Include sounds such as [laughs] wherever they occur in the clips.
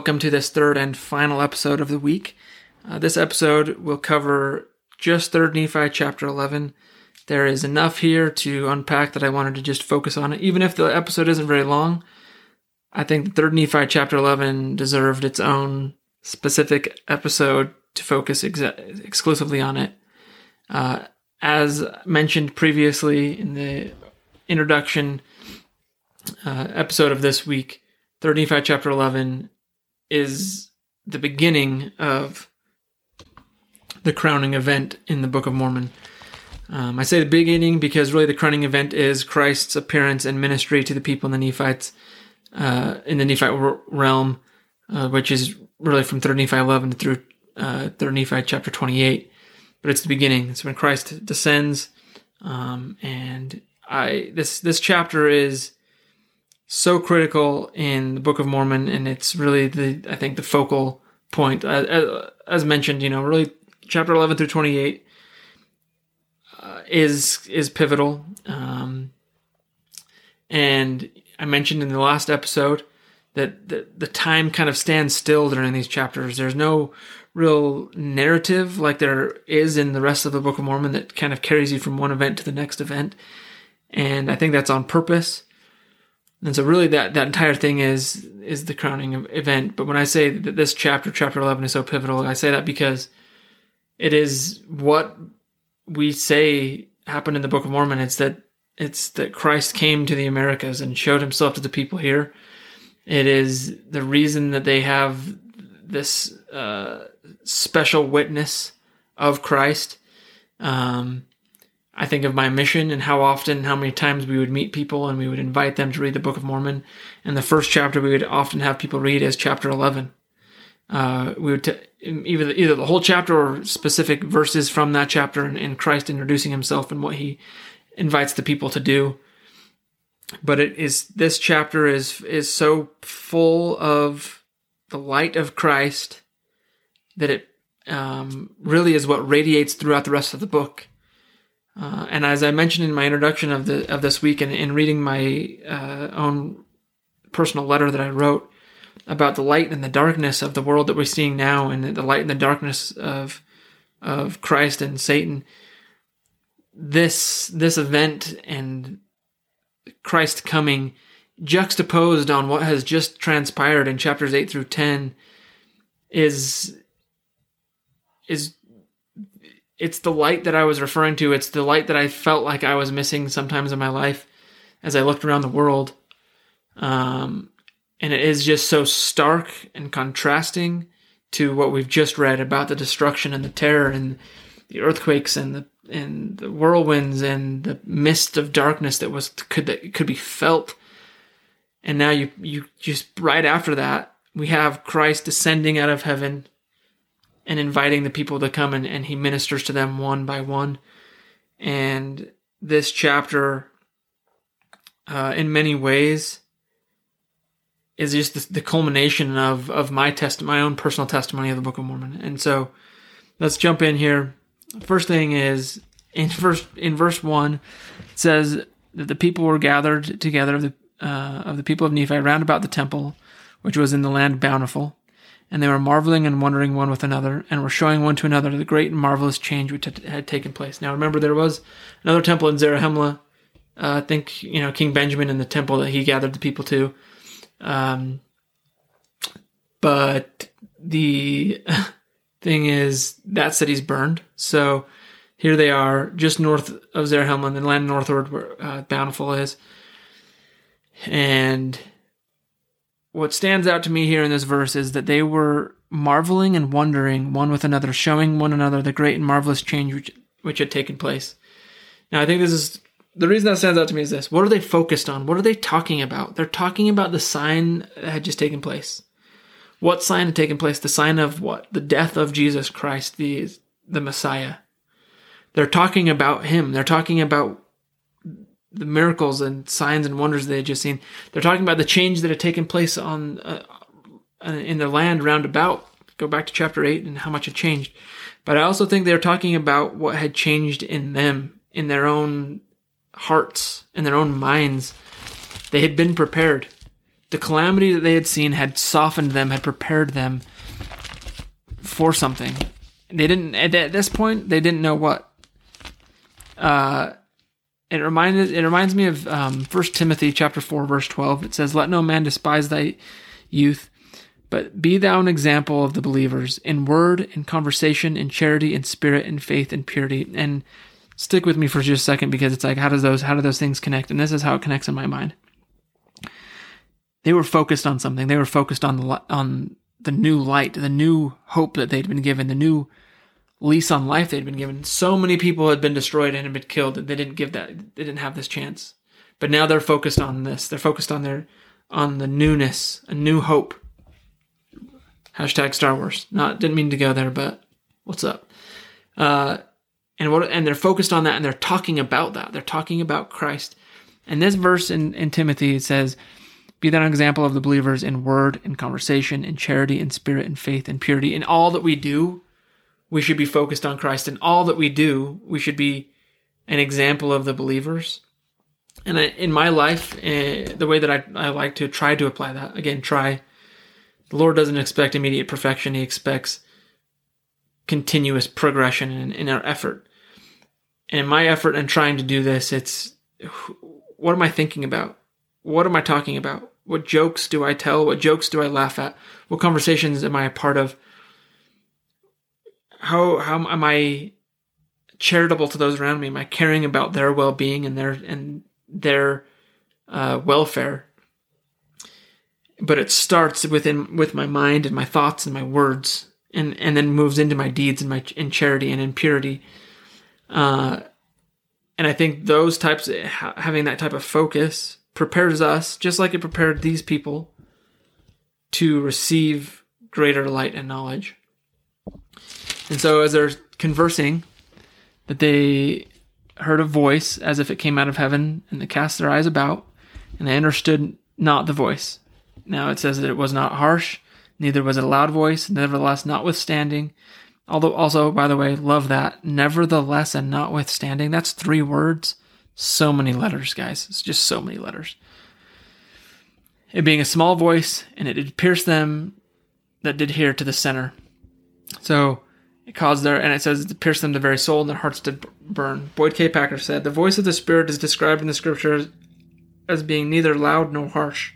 Welcome to this third and final episode of the week. Uh, this episode will cover just 3rd Nephi chapter 11. There is enough here to unpack that I wanted to just focus on it. Even if the episode isn't very long, I think 3rd Nephi chapter 11 deserved its own specific episode to focus ex- exclusively on it. Uh, as mentioned previously in the introduction uh, episode of this week, 3rd Nephi chapter 11 is the beginning of the crowning event in the Book of Mormon. Um, I say the beginning because really the crowning event is Christ's appearance and ministry to the people in the Nephites, uh, in the Nephite realm, uh, which is really from 3rd Nephi 11 through uh, 3rd Nephi chapter 28. But it's the beginning. It's when Christ descends, um, and I this this chapter is so critical in the Book of Mormon, and it's really the I think the focal point. As, mentioned, you know, really chapter eleven through twenty eight uh, is is pivotal. Um, and I mentioned in the last episode that the, the time kind of stands still during these chapters. There's no real narrative like there is in the rest of the Book of Mormon that kind of carries you from one event to the next event. And I think that's on purpose. And so really that, that entire thing is, is the crowning event. But when I say that this chapter, chapter 11 is so pivotal, I say that because it is what we say happened in the Book of Mormon. It's that, it's that Christ came to the Americas and showed himself to the people here. It is the reason that they have this, uh, special witness of Christ. Um, I think of my mission and how often, how many times we would meet people and we would invite them to read the Book of Mormon. And the first chapter we would often have people read is chapter 11. Uh, we would t- either either the whole chapter or specific verses from that chapter and, and Christ introducing himself and what he invites the people to do. But it is this chapter is is so full of the light of Christ that it um, really is what radiates throughout the rest of the book. Uh, and as I mentioned in my introduction of the of this week, and in reading my uh, own personal letter that I wrote about the light and the darkness of the world that we're seeing now, and the light and the darkness of of Christ and Satan, this this event and Christ coming juxtaposed on what has just transpired in chapters eight through ten is is it's the light that I was referring to. It's the light that I felt like I was missing sometimes in my life as I looked around the world. Um, and it is just so stark and contrasting to what we've just read about the destruction and the terror and the earthquakes and the and the whirlwinds and the mist of darkness that was could that could be felt. And now you you just right after that we have Christ descending out of heaven and inviting the people to come and, and he ministers to them one by one. And this chapter, uh, in many ways, is just the, the, culmination of, of my test, my own personal testimony of the Book of Mormon. And so let's jump in here. First thing is in verse, in verse one, it says that the people were gathered together of the, uh, of the people of Nephi round about the temple, which was in the land bountiful and they were marveling and wondering one with another, and were showing one to another the great and marvelous change which had taken place. Now, remember, there was another temple in Zarahemla. Uh, I think you know King Benjamin in the temple that he gathered the people to. Um, but the [laughs] thing is, that city's burned. So here they are, just north of Zarahemla, the land northward where uh, Bountiful is, and what stands out to me here in this verse is that they were marveling and wondering one with another, showing one another the great and marvelous change which, which had taken place. Now, I think this is the reason that stands out to me is this. What are they focused on? What are they talking about? They're talking about the sign that had just taken place. What sign had taken place? The sign of what? The death of Jesus Christ, the, the Messiah. They're talking about him. They're talking about the miracles and signs and wonders they had just seen. They're talking about the change that had taken place on uh, in the land round about. Go back to chapter eight and how much had changed. But I also think they're talking about what had changed in them, in their own hearts, in their own minds. They had been prepared. the calamity that they had seen had softened them, had prepared them for something. They didn't at, at this point. They didn't know what. Uh, it reminded it reminds me of um, 1 Timothy chapter four verse twelve. It says, "Let no man despise thy youth, but be thou an example of the believers in word, in conversation, in charity, in spirit, in faith, in purity." And stick with me for just a second because it's like, how does those how do those things connect? And this is how it connects in my mind. They were focused on something. They were focused on the on the new light, the new hope that they'd been given, the new lease on life they'd been given. So many people had been destroyed and had been killed that they didn't give that they didn't have this chance. But now they're focused on this. They're focused on their on the newness, a new hope. Hashtag Star Wars. Not didn't mean to go there, but what's up? Uh, and what and they're focused on that and they're talking about that. They're talking about Christ. And this verse in, in Timothy it says, Be that an example of the believers in word, in conversation, in charity, in spirit, in faith, in purity. In all that we do, we should be focused on Christ. In all that we do, we should be an example of the believers. And I, in my life, uh, the way that I, I like to try to apply that, again, try. The Lord doesn't expect immediate perfection. He expects continuous progression in, in our effort. And in my effort in trying to do this, it's what am I thinking about? What am I talking about? What jokes do I tell? What jokes do I laugh at? What conversations am I a part of? How how am I charitable to those around me? Am I caring about their well being and their and their uh, welfare? But it starts within with my mind and my thoughts and my words, and and then moves into my deeds and my in charity and in purity. Uh, and I think those types, having that type of focus, prepares us, just like it prepared these people, to receive greater light and knowledge. And so, as they're conversing, that they heard a voice as if it came out of heaven, and they cast their eyes about, and they understood not the voice. Now it says that it was not harsh, neither was it a loud voice, nevertheless, notwithstanding, Although, also, by the way, love that. Nevertheless and notwithstanding. That's three words. So many letters, guys. It's just so many letters. It being a small voice, and it did pierce them that did hear to the center. So it caused their, and it says it pierced them to the very soul, and their hearts did burn. Boyd K. Packer said, The voice of the Spirit is described in the scriptures as being neither loud nor harsh.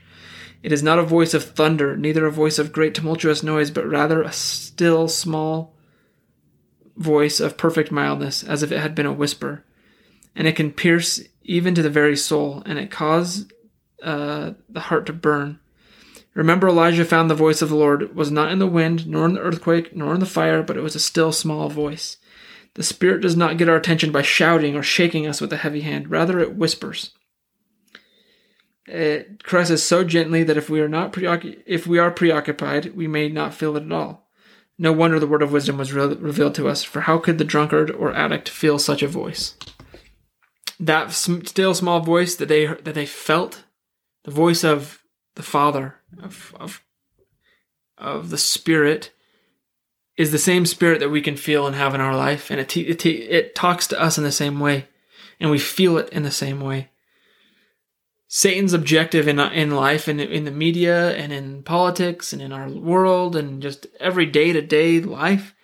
It is not a voice of thunder, neither a voice of great tumultuous noise, but rather a still, small, voice of perfect mildness, as if it had been a whisper. And it can pierce even to the very soul, and it cause uh, the heart to burn. Remember, Elijah found the voice of the Lord was not in the wind, nor in the earthquake, nor in the fire, but it was a still small voice. The Spirit does not get our attention by shouting or shaking us with a heavy hand. Rather, it whispers. It caresses so gently that if we are not preoccupied, if we are preoccupied, we may not feel it at all. No wonder the word of wisdom was re- revealed to us, for how could the drunkard or addict feel such a voice? That still small voice that they that they felt, the voice of the Father of of of the Spirit, is the same Spirit that we can feel and have in our life, and it it, it talks to us in the same way, and we feel it in the same way. Satan's objective in in life and in the media and in politics and in our world and just every day to day life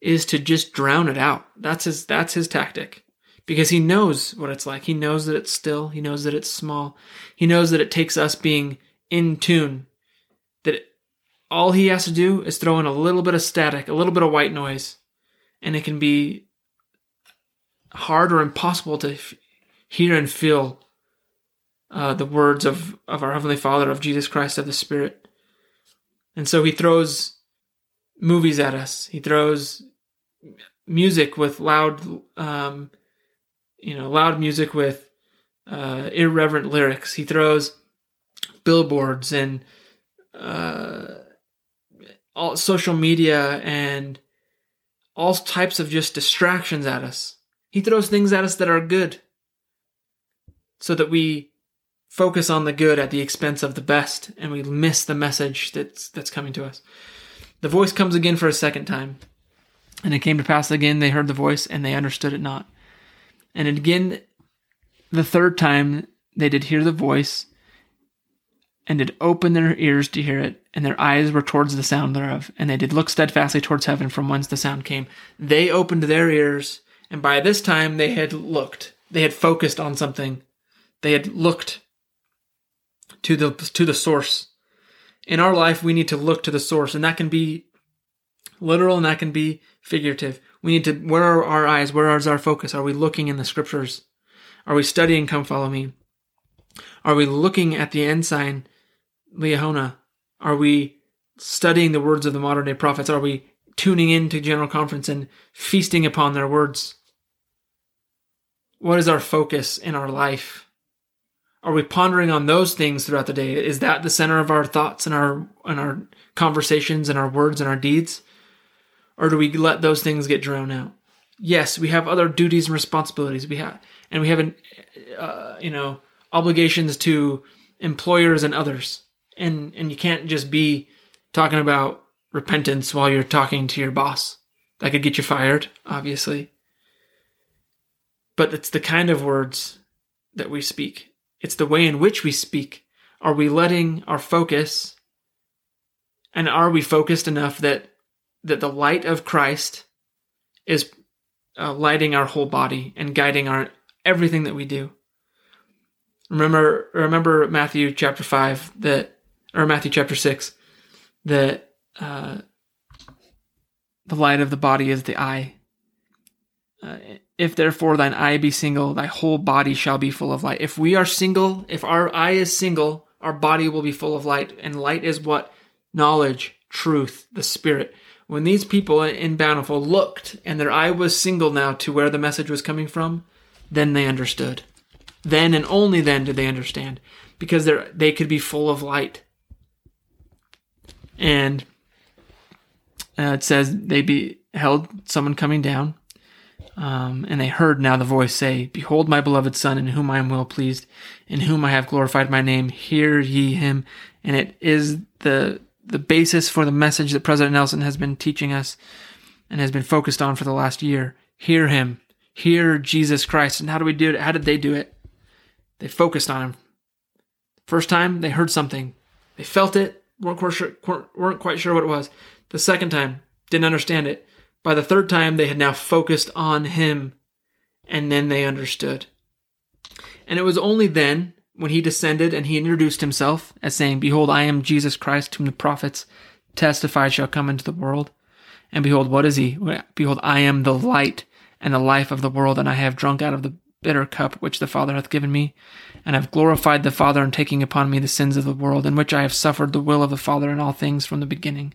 is to just drown it out. That's his that's his tactic. Because he knows what it's like. He knows that it's still, he knows that it's small. He knows that it takes us being in tune. That all he has to do is throw in a little bit of static, a little bit of white noise, and it can be hard or impossible to f- hear and feel uh, the words of, of our Heavenly Father, of Jesus Christ, of the Spirit. And so he throws movies at us. He throws music with loud, um, you know, loud music with uh, irreverent lyrics. He throws billboards and uh, all social media and all types of just distractions at us. He throws things at us that are good so that we focus on the good at the expense of the best, and we miss the message that's that's coming to us. The voice comes again for a second time. And it came to pass again they heard the voice and they understood it not. And again the third time they did hear the voice and did open their ears to hear it, and their eyes were towards the sound thereof, and they did look steadfastly towards heaven from whence the sound came. They opened their ears, and by this time they had looked. They had focused on something. They had looked to the to the source. In our life, we need to look to the source, and that can be literal and that can be figurative. We need to where are our eyes? Where is our focus? Are we looking in the scriptures? Are we studying Come Follow Me? Are we looking at the ensign Liahona? Are we studying the words of the modern day prophets? Are we tuning in to General Conference and feasting upon their words? What is our focus in our life? Are we pondering on those things throughout the day? Is that the center of our thoughts and our and our conversations and our words and our deeds? Or do we let those things get drowned out? Yes, we have other duties and responsibilities. We have and we have an uh, you know obligations to employers and others and and you can't just be talking about repentance while you're talking to your boss. That could get you fired, obviously. But it's the kind of words that we speak. It's the way in which we speak. Are we letting our focus and are we focused enough that that the light of Christ is uh, lighting our whole body and guiding our everything that we do? Remember remember Matthew chapter 5 that or Matthew chapter 6, that uh, the light of the body is the eye. Uh, if therefore thine eye be single, thy whole body shall be full of light. If we are single, if our eye is single, our body will be full of light. And light is what? Knowledge, truth, the spirit. When these people in Bountiful looked and their eye was single now to where the message was coming from, then they understood. Then and only then did they understand because they could be full of light and uh, it says they beheld someone coming down, um, and they heard now the voice say, "Behold, my beloved son, in whom I am well pleased, in whom I have glorified my name. Hear ye him." And it is the the basis for the message that President Nelson has been teaching us and has been focused on for the last year. Hear him. Hear Jesus Christ. And how do we do it? How did they do it? They focused on him. First time they heard something. They felt it weren't quite sure, weren't quite sure what it was. The second time, didn't understand it. By the third time, they had now focused on him, and then they understood. And it was only then, when he descended and he introduced himself as saying, Behold, I am Jesus Christ, whom the prophets testified shall come into the world. And behold, what is he? Behold, I am the light and the life of the world, and I have drunk out of the bitter cup which the Father hath given me, and have glorified the Father in taking upon me the sins of the world, in which I have suffered the will of the Father in all things from the beginning.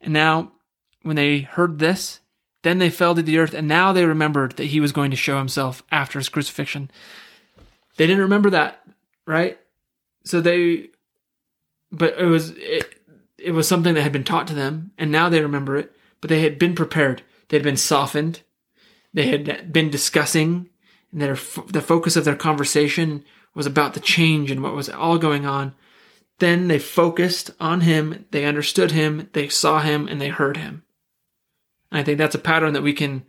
And now, when they heard this, then they fell to the earth, and now they remembered that he was going to show himself after his crucifixion. They didn't remember that, right? So they, but it was it, it was something that had been taught to them, and now they remember it. But they had been prepared. They had been softened they had been discussing, and their the focus of their conversation was about the change and what was all going on. Then they focused on him, they understood him, they saw him, and they heard him. And I think that's a pattern that we can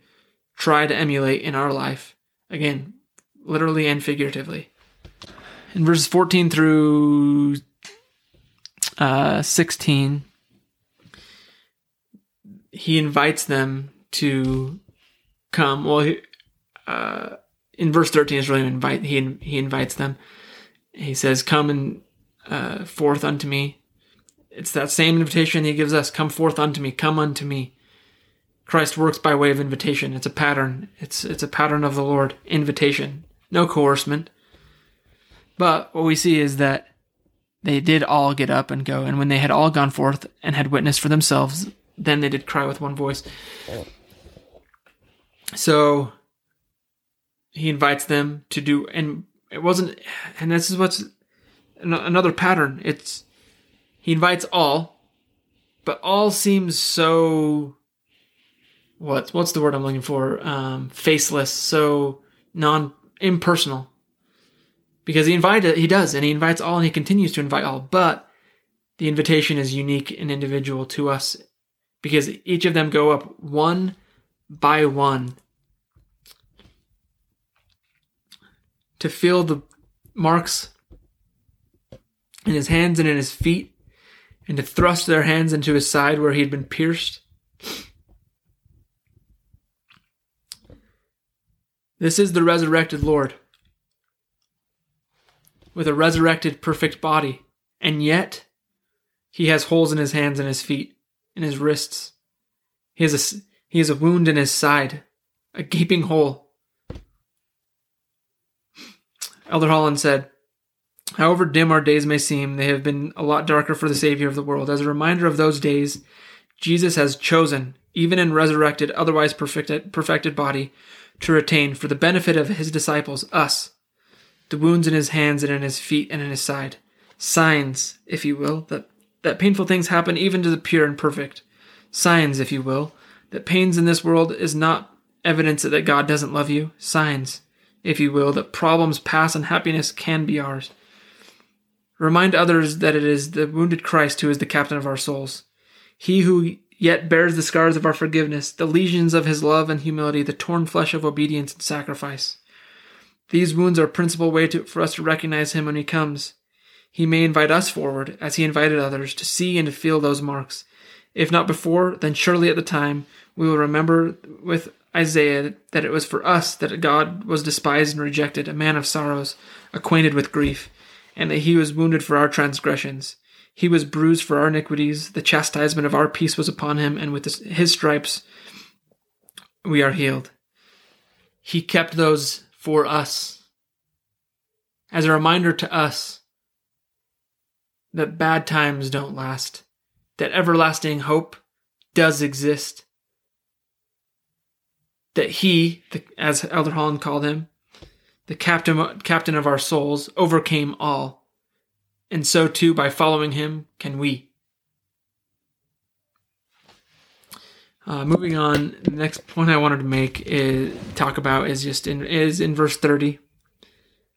try to emulate in our life. Again, literally and figuratively. In verses 14 through uh, 16, he invites them to come. Well, he, uh, in verse 13 is really invite he he invites them. He says, "Come and uh, forth unto me." It's that same invitation he gives us, "Come forth unto me, come unto me." Christ works by way of invitation. It's a pattern. It's it's a pattern of the Lord, invitation, no coercement. But what we see is that they did all get up and go, and when they had all gone forth and had witnessed for themselves, then they did cry with one voice. So he invites them to do, and it wasn't, and this is what's another pattern. It's, he invites all, but all seems so, what's, what's the word I'm looking for? Um, faceless, so non, impersonal. Because he invited, he does, and he invites all, and he continues to invite all, but the invitation is unique and individual to us because each of them go up one by one to feel the marks in his hands and in his feet, and to thrust their hands into his side where he had been pierced. This is the resurrected Lord with a resurrected perfect body, and yet he has holes in his hands and his feet, in his wrists. He has a, he has a wound in his side, a gaping hole. Elder Holland said, However dim our days may seem, they have been a lot darker for the Savior of the world. As a reminder of those days, Jesus has chosen, even in resurrected, otherwise perfected, perfected body, to retain, for the benefit of his disciples, us, the wounds in his hands and in his feet and in his side. Signs, if you will, that, that painful things happen even to the pure and perfect. Signs, if you will, that pains in this world is not evidence that God doesn't love you. Signs, if you will, that problems pass and happiness can be ours. Remind others that it is the wounded Christ who is the captain of our souls. He who yet bears the scars of our forgiveness, the lesions of his love and humility, the torn flesh of obedience and sacrifice. These wounds are principal way to, for us to recognize him when he comes. He may invite us forward, as he invited others, to see and to feel those marks. If not before, then surely at the time we will remember with Isaiah that it was for us that God was despised and rejected, a man of sorrows, acquainted with grief, and that he was wounded for our transgressions. He was bruised for our iniquities. The chastisement of our peace was upon him, and with his stripes we are healed. He kept those for us as a reminder to us that bad times don't last, that everlasting hope does exist, that he, as Elder Holland called him, the captain, captain of our souls, overcame all and so too by following him can we. Uh, moving on, the next point I wanted to make is talk about is just in is in verse thirty.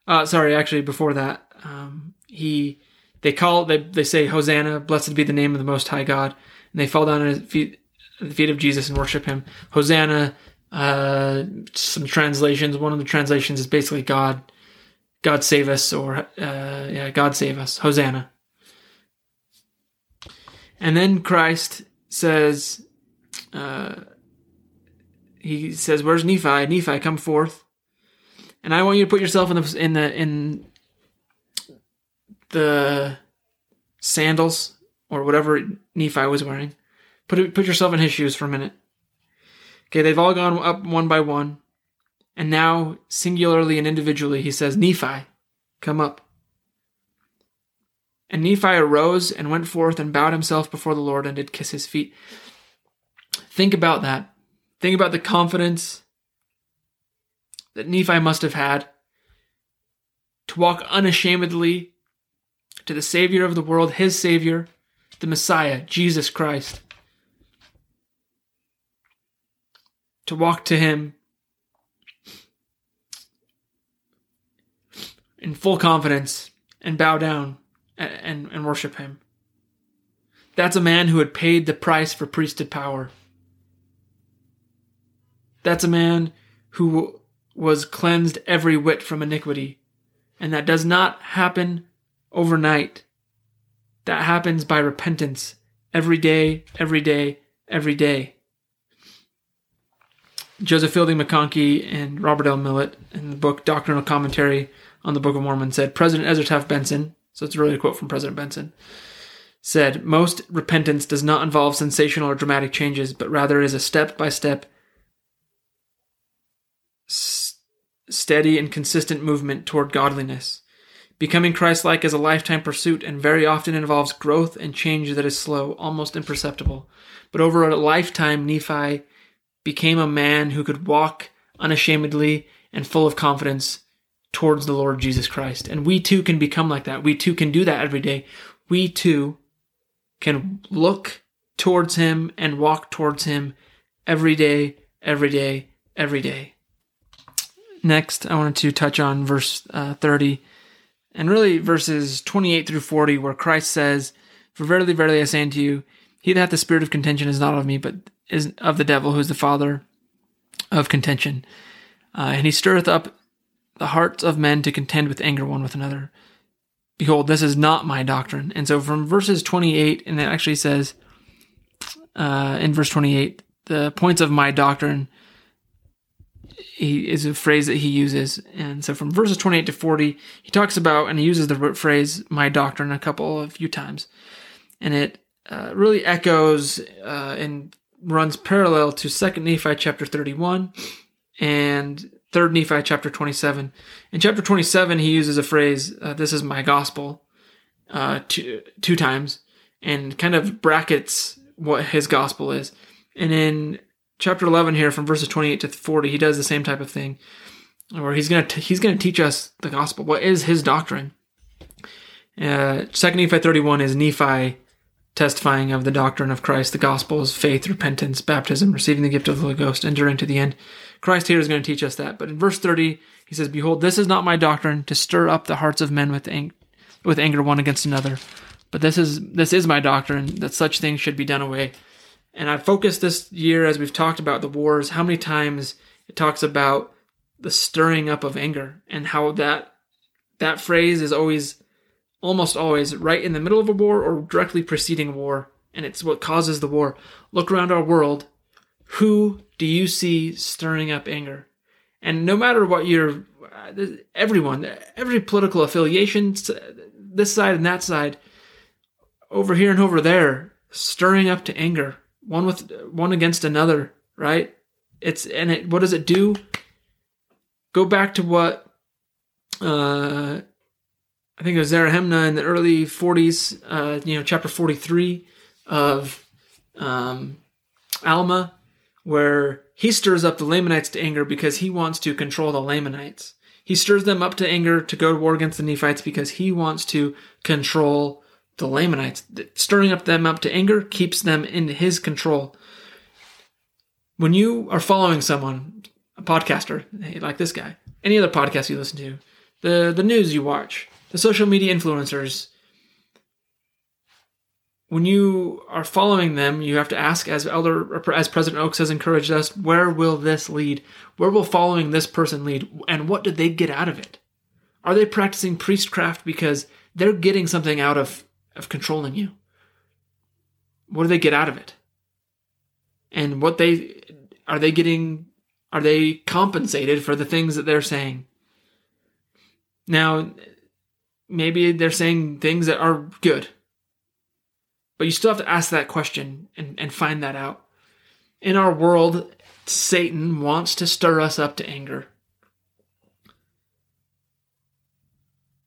Uh, sorry, actually, before that, um, he they call they they say Hosanna, blessed be the name of the Most High God, and they fall down at, his feet, at the feet of Jesus and worship him. Hosanna. Uh, some translations. One of the translations is basically God God save us, or uh, yeah, God save us, Hosanna. And then Christ says, uh, he says, "Where's Nephi? Nephi, come forth." And I want you to put yourself in the in the in the sandals or whatever Nephi was wearing. Put put yourself in his shoes for a minute. Okay, they've all gone up one by one. And now, singularly and individually, he says, Nephi, come up. And Nephi arose and went forth and bowed himself before the Lord and did kiss his feet. Think about that. Think about the confidence that Nephi must have had to walk unashamedly to the Savior of the world, his Savior, the Messiah, Jesus Christ. To walk to him in full confidence and bow down and, and, and worship him. That's a man who had paid the price for priesthood power. That's a man who was cleansed every whit from iniquity. And that does not happen overnight. That happens by repentance every day, every day, every day. Joseph Fielding McConkie and Robert L. Millet in the book Doctrinal Commentary on the Book of Mormon said President Ezra Taft Benson, so it's really a quote from President Benson, said, Most repentance does not involve sensational or dramatic changes, but rather is a step by step, steady and consistent movement toward godliness. Becoming Christ like is a lifetime pursuit and very often involves growth and change that is slow, almost imperceptible. But over a lifetime, Nephi became a man who could walk unashamedly and full of confidence towards the Lord Jesus Christ. And we too can become like that. We too can do that every day. We too can look towards Him and walk towards Him every day, every day, every day. Next, I wanted to touch on verse uh, 30 and really verses 28 through 40, where Christ says, For verily, verily, I say unto you, he that hath the spirit of contention is not of me, but is of the devil, who is the father of contention. Uh, and he stirreth up the hearts of men to contend with anger one with another. Behold, this is not my doctrine. And so from verses 28, and it actually says uh, in verse 28, the points of my doctrine he is a phrase that he uses. And so from verses 28 to 40, he talks about and he uses the phrase my doctrine a couple of few times. And it uh, really echoes uh, and runs parallel to 2nd Nephi chapter 31 and 3rd Nephi chapter 27. In chapter 27, he uses a phrase, uh, this is my gospel, uh, two, two times, and kind of brackets what his gospel is. And in chapter 11 here from verses 28 to 40 he does the same type of thing where he's going to he's to teach us the gospel what is his doctrine uh, second nephi 31 is nephi testifying of the doctrine of christ the gospels, faith repentance baptism receiving the gift of the holy ghost enduring to the end. Christ here is going to teach us that. But in verse 30 he says behold this is not my doctrine to stir up the hearts of men with, ang- with anger one against another. But this is this is my doctrine that such things should be done away. And I've focused this year as we've talked about the wars, how many times it talks about the stirring up of anger and how that that phrase is always almost always right in the middle of a war or directly preceding war and it's what causes the war. Look around our world. Who do you see stirring up anger? And no matter what your everyone, every political affiliation, this side and that side, over here and over there, stirring up to anger one with one against another, right? It's and it what does it do? Go back to what uh I think it was Zerahemnah in the early 40s, uh, you know, chapter 43 of um, Alma, where he stirs up the Lamanites to anger because he wants to control the Lamanites. He stirs them up to anger to go to war against the Nephites because he wants to control the Lamanites. Stirring up them up to anger keeps them in his control. When you are following someone, a podcaster, like this guy, any other podcast you listen to, the, the news you watch, the social media influencers, when you are following them, you have to ask, as Elder, as President Oaks has encouraged us, where will this lead? Where will following this person lead? And what did they get out of it? Are they practicing priestcraft because they're getting something out of of controlling you? What do they get out of it? And what they are they getting are they compensated for the things that they're saying? Now, maybe they're saying things that are good. But you still have to ask that question and, and find that out. In our world, Satan wants to stir us up to anger.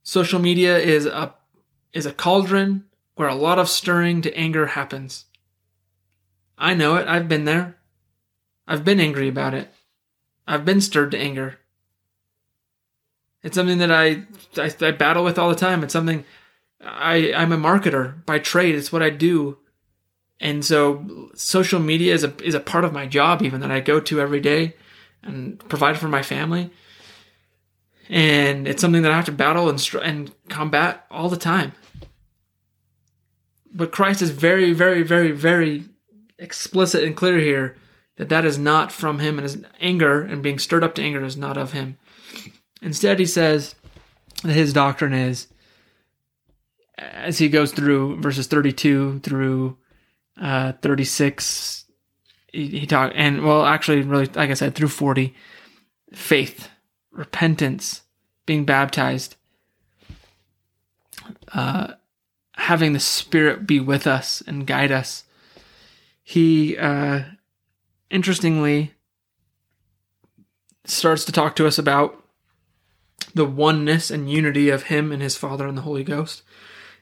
Social media is a is a cauldron where a lot of stirring to anger happens. I know it. I've been there. I've been angry about it. I've been stirred to anger. It's something that I, I, I battle with all the time. It's something I I'm a marketer by trade. It's what I do. And so social media is a is a part of my job even that I go to every day and provide for my family and it's something that I have to battle and and combat all the time. But Christ is very, very, very, very explicit and clear here that that is not from him, and his anger and being stirred up to anger is not of him. Instead, he says that his doctrine is, as he goes through verses 32 through uh, 36, he, he talked, and well, actually, really, like I said, through 40, faith repentance, being baptized, uh, having the Spirit be with us and guide us. He, uh, interestingly, starts to talk to us about the oneness and unity of Him and His Father and the Holy Ghost.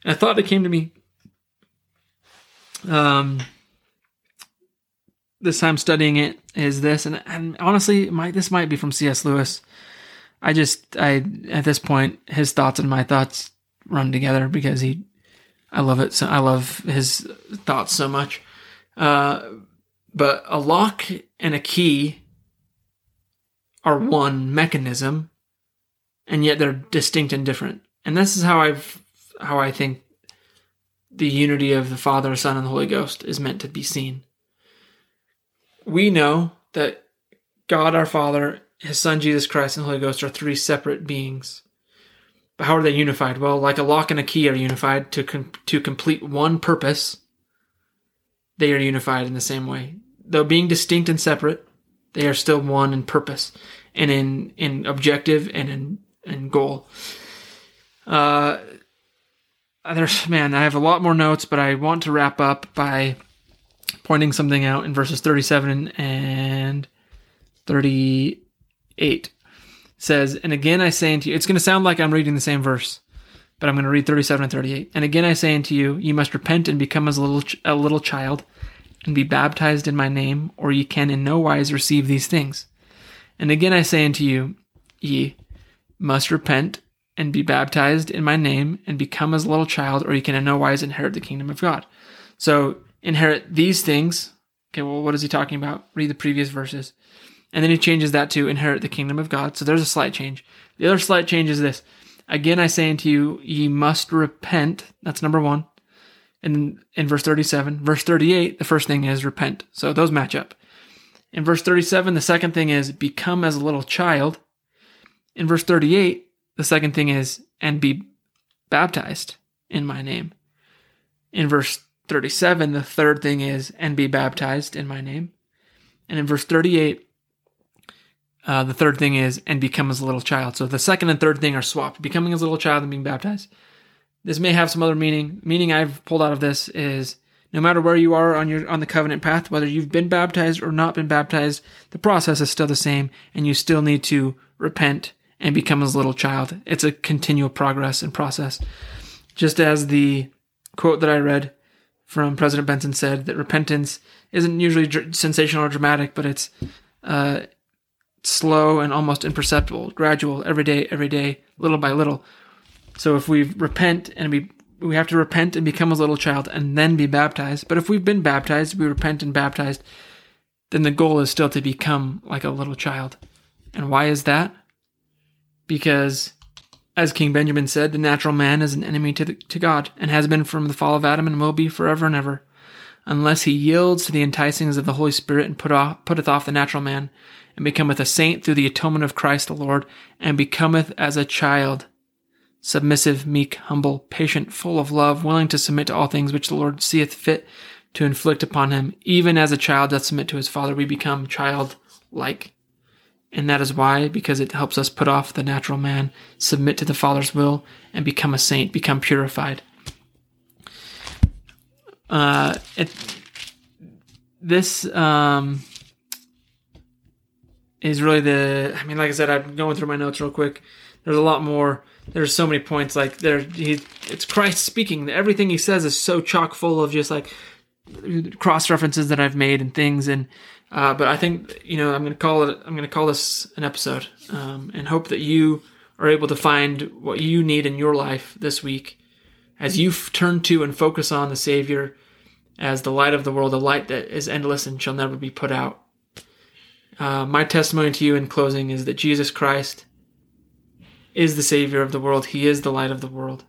And a thought that came to me um, this time studying it is this, and, and honestly, my, this might be from C.S. Lewis. I just I at this point his thoughts and my thoughts run together because he I love it so I love his thoughts so much. Uh, but a lock and a key are one mechanism and yet they're distinct and different. And this is how I've how I think the unity of the Father, Son, and the Holy Ghost is meant to be seen. We know that God our Father his son Jesus Christ and the Holy Ghost are three separate beings. But how are they unified? Well, like a lock and a key are unified to com- to complete one purpose. They are unified in the same way. Though being distinct and separate, they are still one in purpose and in in objective and in in goal. Uh, there's man, I have a lot more notes, but I want to wrap up by pointing something out in verses 37 and 38 says, And again I say unto you, it's going to sound like I'm reading the same verse, but I'm going to read 37 and 38. And again I say unto you, you must repent and become as a little, ch- a little child and be baptized in my name, or ye can in no wise receive these things. And again I say unto you, ye must repent and be baptized in my name and become as a little child, or you can in no wise inherit the kingdom of God. So inherit these things. Okay, well, what is he talking about? Read the previous verses. And then he changes that to inherit the kingdom of God. So there's a slight change. The other slight change is this. Again, I say unto you, ye must repent. That's number one. And in verse 37, verse 38, the first thing is repent. So those match up. In verse 37, the second thing is become as a little child. In verse 38, the second thing is and be baptized in my name. In verse 37, the third thing is and be baptized in my name. And in verse 38, uh, the third thing is and become as a little child. So the second and third thing are swapped becoming as a little child and being baptized. This may have some other meaning. Meaning I've pulled out of this is no matter where you are on your on the covenant path, whether you've been baptized or not been baptized, the process is still the same, and you still need to repent and become a little child. It's a continual progress and process. Just as the quote that I read from President Benson said that repentance isn't usually dr- sensational or dramatic, but it's uh, slow and almost imperceptible, gradual, every day, every day, little by little. So if we repent and we we have to repent and become a little child and then be baptized. But if we've been baptized, we repent and baptized, then the goal is still to become like a little child. And why is that? Because as King Benjamin said, the natural man is an enemy to, the, to God and has been from the fall of Adam and will be forever and ever, unless he yields to the enticings of the Holy Spirit and put off, putteth off the natural man, and becometh a saint through the atonement of Christ the Lord, and becometh as a child, submissive, meek, humble, patient, full of love, willing to submit to all things which the Lord seeth fit to inflict upon him, even as a child doth submit to his father, we become childlike. And that is why, because it helps us put off the natural man, submit to the Father's will, and become a saint, become purified. Uh, it, this um, is really the. I mean, like I said, I'm going through my notes real quick. There's a lot more. There's so many points. Like there, he, it's Christ speaking. Everything he says is so chock full of just like cross references that I've made and things and uh, but I think you know I'm going to call it. I'm going to call this an episode, um, and hope that you are able to find what you need in your life this week, as you turn to and focus on the Savior as the light of the world, the light that is endless and shall never be put out. Uh, my testimony to you in closing is that Jesus Christ is the Savior of the world. He is the light of the world.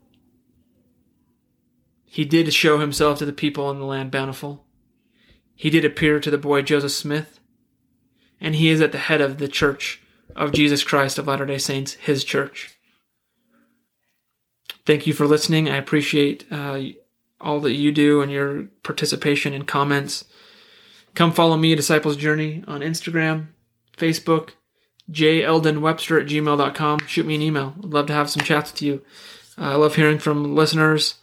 He did show himself to the people in the land bountiful. He did appear to the boy Joseph Smith, and he is at the head of the Church of Jesus Christ of Latter day Saints, his church. Thank you for listening. I appreciate uh, all that you do and your participation and comments. Come follow me, Disciples Journey, on Instagram, Facebook, jeldonwebster at gmail.com. Shoot me an email. I'd love to have some chats with you. Uh, I love hearing from listeners.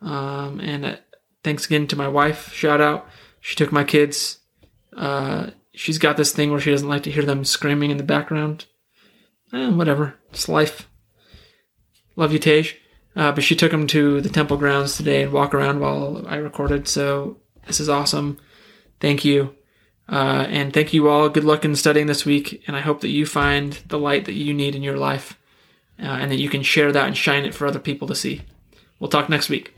Um, and uh, thanks again to my wife. Shout out. She took my kids. Uh, she's got this thing where she doesn't like to hear them screaming in the background. Eh, whatever. It's life. Love you, Tej. Uh, but she took them to the temple grounds today and walk around while I recorded. So this is awesome. Thank you. Uh, and thank you all. Good luck in studying this week. And I hope that you find the light that you need in your life uh, and that you can share that and shine it for other people to see. We'll talk next week.